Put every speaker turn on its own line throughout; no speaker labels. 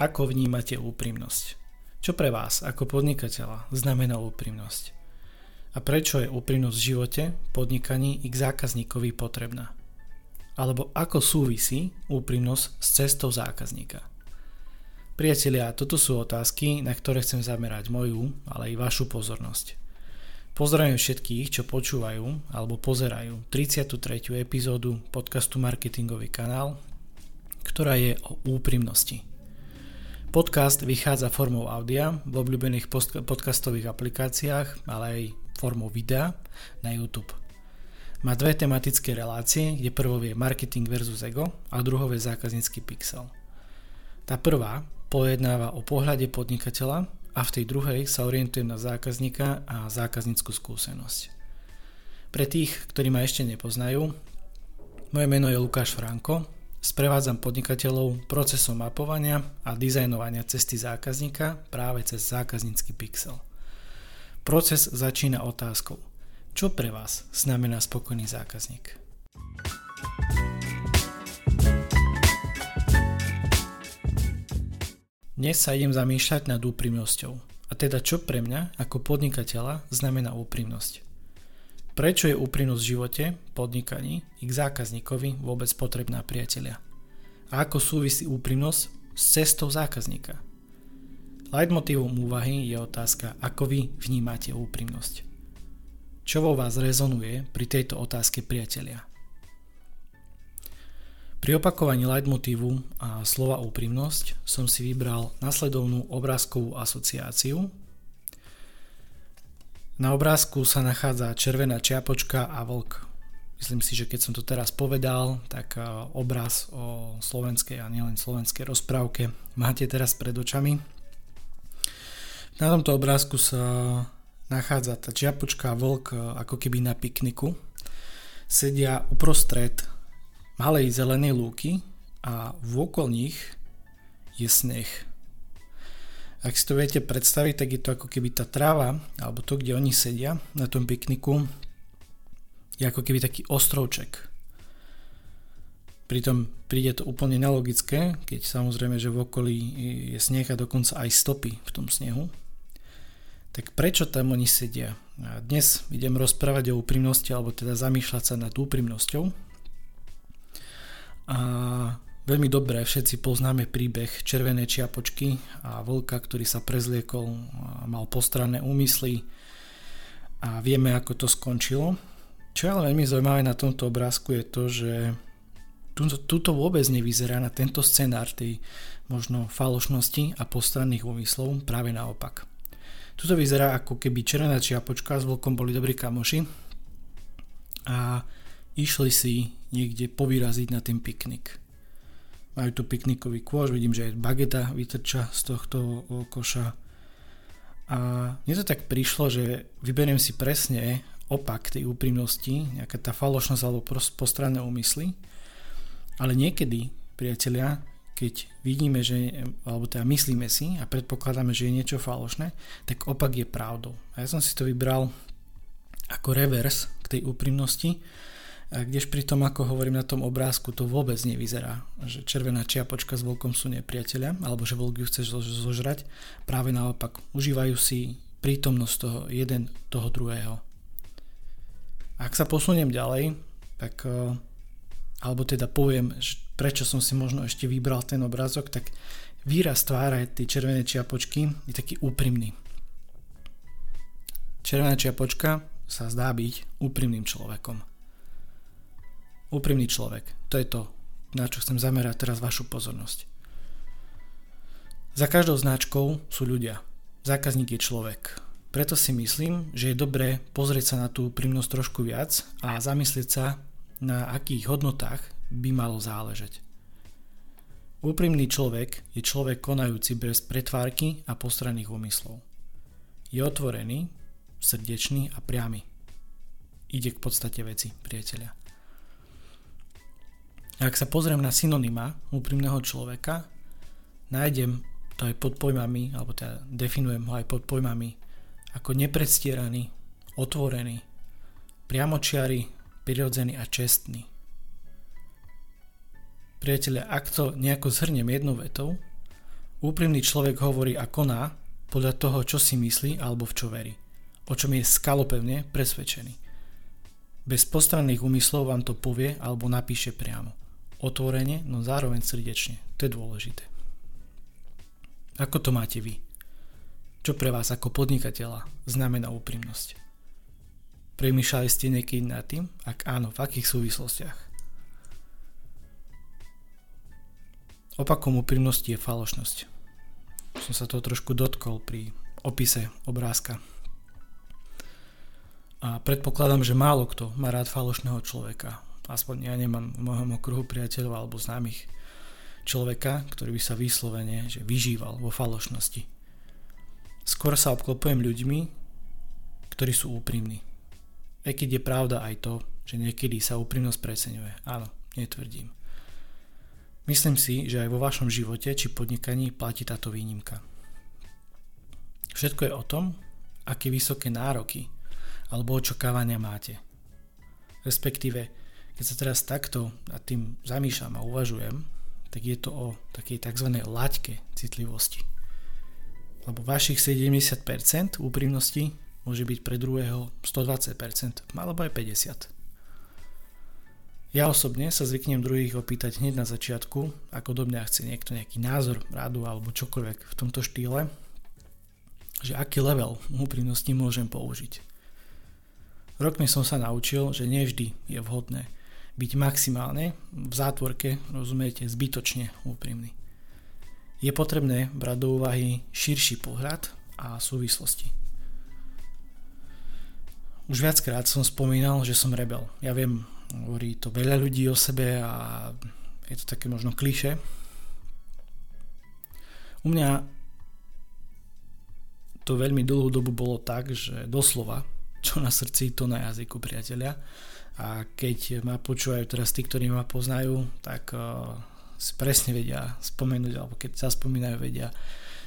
Ako vnímate úprimnosť? Čo pre vás ako podnikateľa znamená úprimnosť? A prečo je úprimnosť v živote, podnikaní i k zákazníkovi potrebná? Alebo ako súvisí úprimnosť s cestou zákazníka? Priatelia, toto sú otázky, na ktoré chcem zamerať moju, ale i vašu pozornosť. Pozdravujem všetkých, čo počúvajú alebo pozerajú 33. epizódu podcastu Marketingový kanál, ktorá je o úprimnosti. Podcast vychádza formou audia v obľúbených podcastových aplikáciách, ale aj formou videa na YouTube. Má dve tematické relácie, kde prvou je marketing versus ego a druhou je zákaznícky pixel. Tá prvá pojednáva o pohľade podnikateľa a v tej druhej sa orientujem na zákazníka a zákazníckú skúsenosť. Pre tých, ktorí ma ešte nepoznajú, moje meno je Lukáš Franko, Sprevádzam podnikateľov procesom mapovania a dizajnovania cesty zákazníka práve cez zákaznícky pixel. Proces začína otázkou. Čo pre vás znamená spokojný zákazník? Dnes sa idem zamýšľať nad úprimnosťou. A teda čo pre mňa ako podnikateľa znamená úprimnosť. Prečo je úprimnosť v živote, podnikaní i k zákazníkovi vôbec potrebná priatelia? A ako súvisí úprimnosť s cestou zákazníka? Leitmotívom úvahy je otázka, ako vy vnímate úprimnosť. Čo vo vás rezonuje pri tejto otázke priatelia? Pri opakovaní leitmotívu a slova úprimnosť som si vybral nasledovnú obrázkovú asociáciu, na obrázku sa nachádza červená čiapočka a vlk. Myslím si, že keď som to teraz povedal, tak e, obraz o slovenskej a nielen slovenskej rozprávke máte teraz pred očami. Na tomto obrázku sa nachádza tá čiapočka a vlk e, ako keby na pikniku. Sedia uprostred malej zelenej lúky a vôkol nich je sneh. Ak si to viete predstaviť, tak je to ako keby tá tráva, alebo to, kde oni sedia na tom pikniku, je ako keby taký ostrovček. Pritom príde to úplne nelogické, keď samozrejme, že v okolí je sneh a dokonca aj stopy v tom snehu. Tak prečo tam oni sedia? A dnes idem rozprávať o úprimnosti, alebo teda zamýšľať sa nad úprimnosťou. A Veľmi dobre všetci poznáme príbeh červenej čiapočky a vlka, ktorý sa prezliekol, mal postranné úmysly a vieme, ako to skončilo. Čo je ale veľmi zaujímavé na tomto obrázku je to, že tuto vôbec nevyzerá na tento scenár tej možno falošnosti a postranných úmyslov, práve naopak. Tuto vyzerá ako keby červená čiapočka s vlkom boli dobrí kamoši a išli si niekde povyraziť na ten piknik majú tu piknikový kôž, vidím, že aj bageta vytrča z tohto koša. A mne to tak prišlo, že vyberiem si presne opak tej úprimnosti, nejaká tá falošnosť alebo postranné úmysly. Ale niekedy, priatelia, keď vidíme, že, alebo teda myslíme si a predpokladáme, že je niečo falošné, tak opak je pravdou. A ja som si to vybral ako revers k tej úprimnosti, kdež pri tom, ako hovorím na tom obrázku, to vôbec nevyzerá, že červená čiapočka s vlkom sú nepriateľia, alebo že vlk ju chce zožrať. Práve naopak, užívajú si prítomnosť toho jeden toho druhého. Ak sa posuniem ďalej, tak e, alebo teda poviem, prečo som si možno ešte vybral ten obrázok, tak výraz tvára tej červenej čiapočky je taký úprimný. Červená čiapočka sa zdá byť úprimným človekom. Úprimný človek. To je to, na čo chcem zamerať teraz vašu pozornosť. Za každou značkou sú ľudia. Zákazník je človek. Preto si myslím, že je dobré pozrieť sa na tú úprimnosť trošku viac a zamyslieť sa, na akých hodnotách by malo záležať. Úprimný človek je človek konajúci bez pretvárky a postranných úmyslov. Je otvorený, srdečný a priamy. Ide k podstate veci, priateľia. Ak sa pozriem na synonyma úprimného človeka, nájdem to aj pod pojmami, alebo teda definujem ho aj pod pojmami ako nepredstieraný, otvorený, priamočiary, prirodzený a čestný. Priatelia, ak to nejako zhrniem jednou vetou, Úprimný človek hovorí a koná podľa toho, čo si myslí alebo v čo verí, o čom je skalopevne presvedčený. Bez postranných úmyslov vám to povie alebo napíše priamo. Otvorene, no zároveň srdečne. To je dôležité. Ako to máte vy? Čo pre vás ako podnikateľa znamená úprimnosť? Premýšľali ste niekedy nad tým? Ak áno, v akých súvislostiach? Opakom úprimnosti je falošnosť. Som sa to trošku dotkol pri opise obrázka. A predpokladám, že málo kto má rád falošného človeka. Aspoň ja nemám v mojom okruhu priateľov alebo známych človeka, ktorý by sa vyslovene že vyžíval vo falošnosti. Skôr sa obklopujem ľuďmi, ktorí sú úprimní. Aj keď je pravda aj to, že niekedy sa úprimnosť preceňuje. Áno, netvrdím. Myslím si, že aj vo vašom živote či podnikaní platí táto výnimka. Všetko je o tom, aké vysoké nároky alebo očakávania máte. Respektíve, keď sa teraz takto nad tým zamýšľam a uvažujem, tak je to o takej tzv. laťke citlivosti. Lebo vašich 70% úprimnosti môže byť pre druhého 120%, alebo aj 50%. Ja osobne sa zvyknem druhých opýtať hneď na začiatku, ako do mňa chce niekto nejaký názor, radu alebo čokoľvek v tomto štýle, že aký level úprimnosti môžem použiť. Rokmi som sa naučil, že nevždy je vhodné byť maximálne v zátvorke, rozumiete, zbytočne úprimný. Je potrebné brať do úvahy širší pohľad a súvislosti. Už viackrát som spomínal, že som rebel. Ja viem, Hovorí to veľa ľudí o sebe a je to také možno kliše. U mňa to veľmi dlhú dobu bolo tak, že doslova, čo na srdci, to na jazyku, priatelia. A keď ma počúvajú teraz tí, ktorí ma poznajú, tak uh, si presne vedia spomenúť, alebo keď sa spomínajú, vedia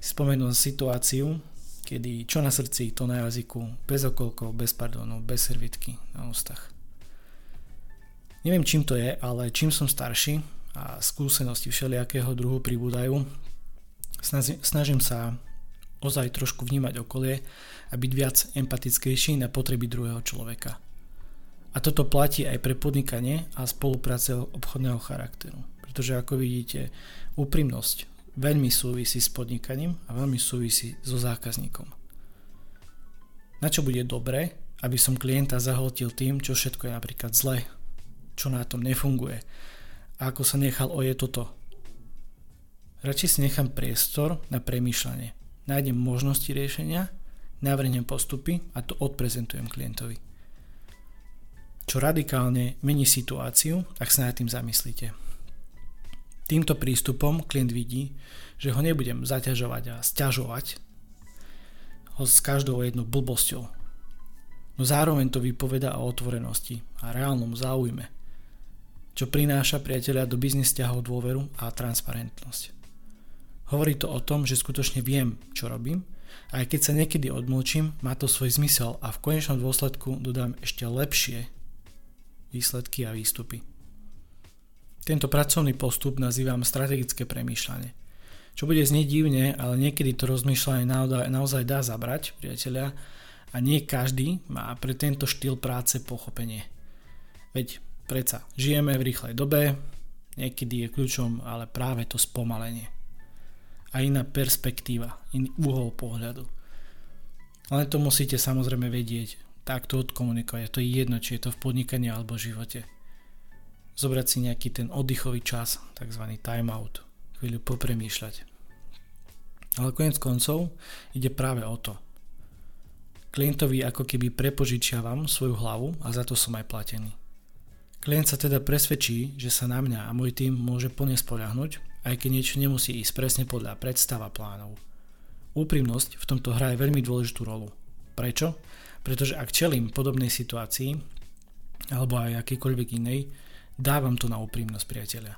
si spomenúť situáciu, kedy čo na srdci, to na jazyku, bez okolkov, bez pardonu, bez servitky na ústach. Neviem čím to je, ale čím som starší a skúsenosti všelijakého druhu pribúdajú, snažím sa ozaj trošku vnímať okolie a byť viac empatickejší na potreby druhého človeka. A toto platí aj pre podnikanie a spolupráce obchodného charakteru. Pretože ako vidíte, úprimnosť veľmi súvisí s podnikaním a veľmi súvisí so zákazníkom. Na čo bude dobré, aby som klienta zahltil tým, čo všetko je napríklad zle čo na tom nefunguje a ako sa nechal oje toto. Radšej si nechám priestor na premýšľanie. Nájdem možnosti riešenia, navrhnem postupy a to odprezentujem klientovi. Čo radikálne mení situáciu, ak sa nad tým zamyslíte. Týmto prístupom klient vidí, že ho nebudem zaťažovať a stiažovať ho s každou jednou blbosťou. No zároveň to vypoveda o otvorenosti a reálnom záujme čo prináša priateľa do biznis ťahov dôveru a transparentnosť. Hovorí to o tom, že skutočne viem, čo robím aj keď sa niekedy odmlčím, má to svoj zmysel a v konečnom dôsledku dodám ešte lepšie výsledky a výstupy. Tento pracovný postup nazývam strategické premýšľanie. Čo bude znieť divne, ale niekedy to rozmýšľanie naozaj dá zabrať, priateľia, a nie každý má pre tento štýl práce pochopenie. Veď Preca, žijeme v rýchlej dobe, niekedy je kľúčom ale práve to spomalenie. A iná perspektíva, iný uhol pohľadu. Ale to musíte samozrejme vedieť, takto odkomunikovať. To je jedno, či je to v podnikaní alebo v živote. Zobrať si nejaký ten oddychový čas, tzv. time out, chvíľu popremýšľať. Ale konec koncov ide práve o to. Klientovi ako keby prepožičiavam svoju hlavu a za to som aj platený. Klient sa teda presvedčí, že sa na mňa a môj tým môže plne spoľahnúť, aj keď niečo nemusí ísť presne podľa predstava plánov. Úprimnosť v tomto hraje veľmi dôležitú rolu. Prečo? Pretože ak čelím podobnej situácii, alebo aj akýkoľvek inej, dávam to na úprimnosť priateľa.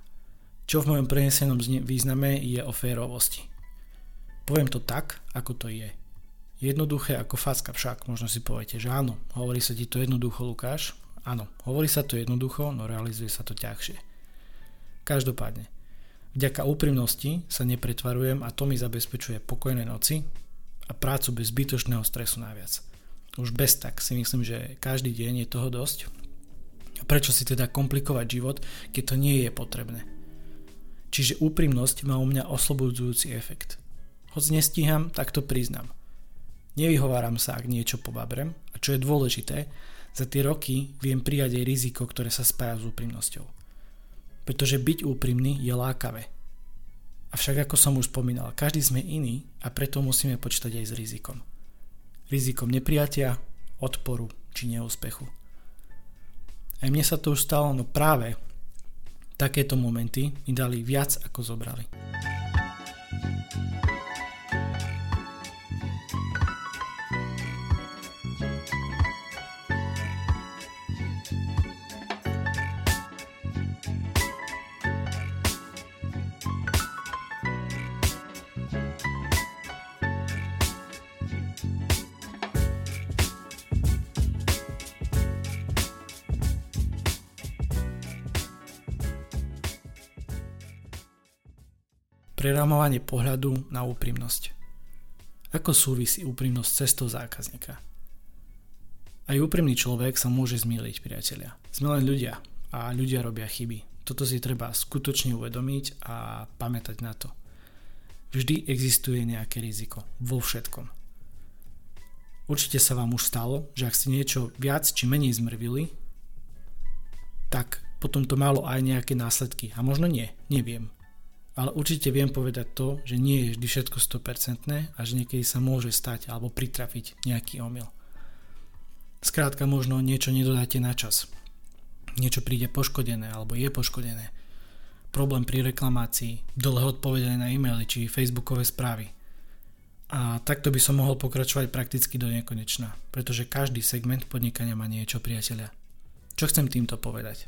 Čo v mojom prenesenom význame je o férovosti. Poviem to tak, ako to je. Jednoduché ako facka však, možno si poviete, že áno, hovorí sa ti to jednoducho Lukáš, Áno, hovorí sa to jednoducho, no realizuje sa to ťažšie. Každopádne, Vďaka úprimnosti sa nepretvarujem a to mi zabezpečuje pokojné noci a prácu bez zbytočného stresu naviac. Už bez tak si myslím, že každý deň je toho dosť. A prečo si teda komplikovať život, keď to nie je potrebné? Čiže úprimnosť má u mňa oslobodzujúci efekt. Hoď nestíham, tak to priznam. Nevyhováram sa, ak niečo pobabrem a čo je dôležité, za tie roky viem prijať aj riziko, ktoré sa spája s úprimnosťou. Pretože byť úprimný je lákavé. Avšak ako som už spomínal, každý sme iný a preto musíme počítať aj s rizikom. Rizikom nepriatia, odporu či neúspechu. Aj mne sa to už stalo, no práve takéto momenty mi dali viac ako zobrali. Preramovanie pohľadu na úprimnosť. Ako súvisí úprimnosť cestou zákazníka? Aj úprimný človek sa môže zmýliť, priatelia. Sme len ľudia a ľudia robia chyby. Toto si treba skutočne uvedomiť a pamätať na to. Vždy existuje nejaké riziko. Vo všetkom. Určite sa vám už stalo, že ak ste niečo viac či menej zmrvili, tak potom to malo aj nejaké následky. A možno nie, neviem ale určite viem povedať to, že nie je vždy všetko 100% a že niekedy sa môže stať alebo pritrafiť nejaký omyl. Skrátka možno niečo nedodáte na čas. Niečo príde poškodené alebo je poškodené. Problém pri reklamácii, dlhé odpovedanie na e-maily či facebookové správy. A takto by som mohol pokračovať prakticky do nekonečna, pretože každý segment podnikania má niečo priateľa. Čo chcem týmto povedať?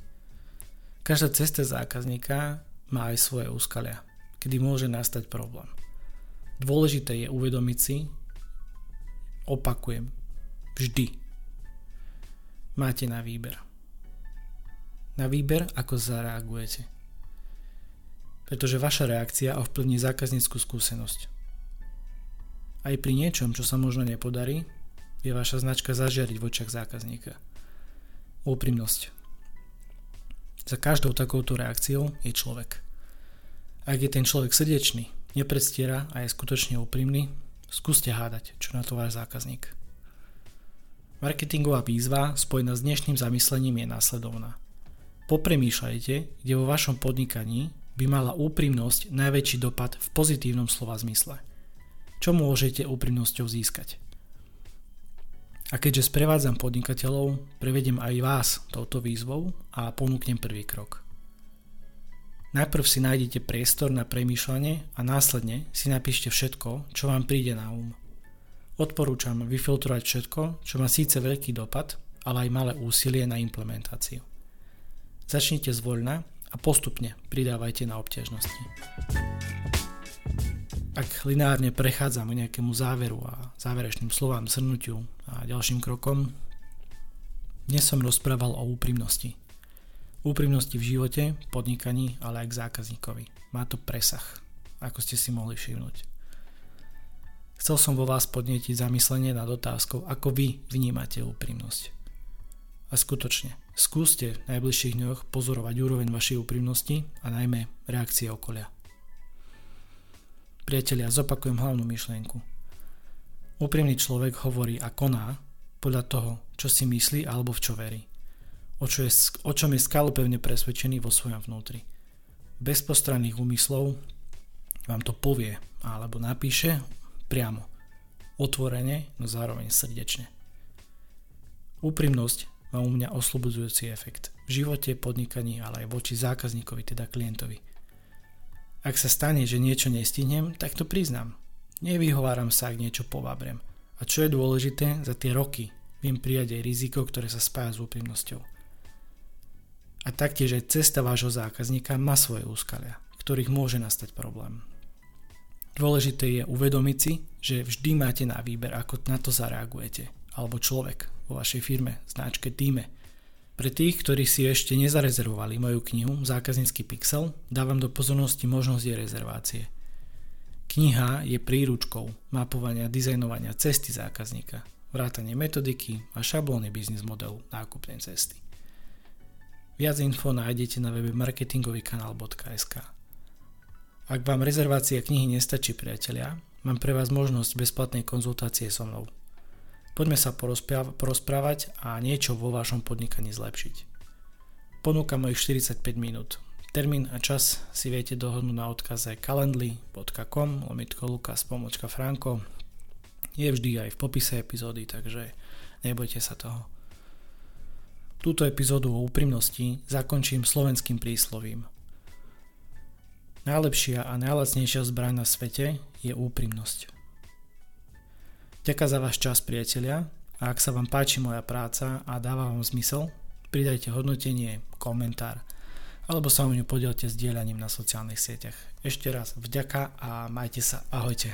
Každá cesta zákazníka má aj svoje úskalia, kedy môže nastať problém. Dôležité je uvedomiť si, opakujem, vždy máte na výber. Na výber, ako zareagujete. Pretože vaša reakcia ovplyvní zákazníckú skúsenosť. Aj pri niečom, čo sa možno nepodarí, je vaša značka zažiariť v očiach zákazníka. Úprimnosť. Za každou takouto reakciou je človek. Ak je ten človek srdečný, nepredstiera a je skutočne úprimný, skúste hádať, čo na to váš zákazník. Marketingová výzva spojená s dnešným zamyslením je následovná. Popremýšľajte, kde vo vašom podnikaní by mala úprimnosť najväčší dopad v pozitívnom slova zmysle. Čo môžete úprimnosťou získať? A keďže sprevádzam podnikateľov, prevedem aj vás touto výzvou a ponúknem prvý krok. Najprv si nájdete priestor na premýšľanie a následne si napíšte všetko, čo vám príde na um. Odporúčam vyfiltrovať všetko, čo má síce veľký dopad, ale aj malé úsilie na implementáciu. Začnite zvoľna a postupne pridávajte na obťažnosti. Ak lineárne prechádzam k nejakému záveru a záverečným slovám, shrnutiu a ďalším krokom, dnes som rozprával o úprimnosti. Úprimnosti v živote, podnikaní, ale aj k zákazníkovi. Má to presah, ako ste si mohli všimnúť. Chcel som vo vás podnietiť zamyslenie nad otázkou, ako vy vnímate úprimnosť. A skutočne, skúste v najbližších dňoch pozorovať úroveň vašej úprimnosti a najmä reakcie okolia. Priatelia, zopakujem hlavnú myšlienku. Úprimný človek hovorí a koná podľa toho, čo si myslí alebo v čo verí. O, čo je, o čom je skalopevne presvedčený vo svojom vnútri. Bez postranných úmyslov vám to povie alebo napíše priamo. Otvorene, no zároveň srdečne. Úprimnosť má u mňa oslobodzujúci efekt. V živote, podnikaní, ale aj voči zákazníkovi, teda klientovi – ak sa stane, že niečo nestihnem, tak to priznám. Nevyhováram sa, ak niečo povabrem. A čo je dôležité, za tie roky viem prijať aj riziko, ktoré sa spája s úprimnosťou. A taktiež aj cesta vášho zákazníka má svoje úskalia, ktorých môže nastať problém. Dôležité je uvedomiť si, že vždy máte na výber, ako na to zareagujete, alebo človek vo vašej firme, značke, týme. Pre tých, ktorí si ešte nezarezervovali moju knihu Zákaznícky pixel, dávam do pozornosti možnosť jej rezervácie. Kniha je príručkou mapovania dizajnovania cesty zákazníka, vrátanie metodiky a šablóny biznis modelu nákupnej cesty. Viac info nájdete na webe marketingovýkanál.sk Ak vám rezervácia knihy nestačí, priatelia, mám pre vás možnosť bezplatnej konzultácie so mnou – Poďme sa porozprávať a niečo vo vašom podnikaní zlepšiť. Ponúkam mojich 45 minút. Termín a čas si viete dohodnúť na odkaze calendly.com lomitko lukas pomočka franko. Je vždy aj v popise epizódy, takže nebojte sa toho. Túto epizódu o úprimnosti zakončím slovenským príslovím. Najlepšia a najlacnejšia zbraň na svete je úprimnosť. Ďakujem za váš čas, priatelia. A ak sa vám páči moja práca a dáva vám zmysel, pridajte hodnotenie, komentár alebo sa o ňu podielte s dielaním na sociálnych sieťach. Ešte raz vďaka a majte sa. Ahojte.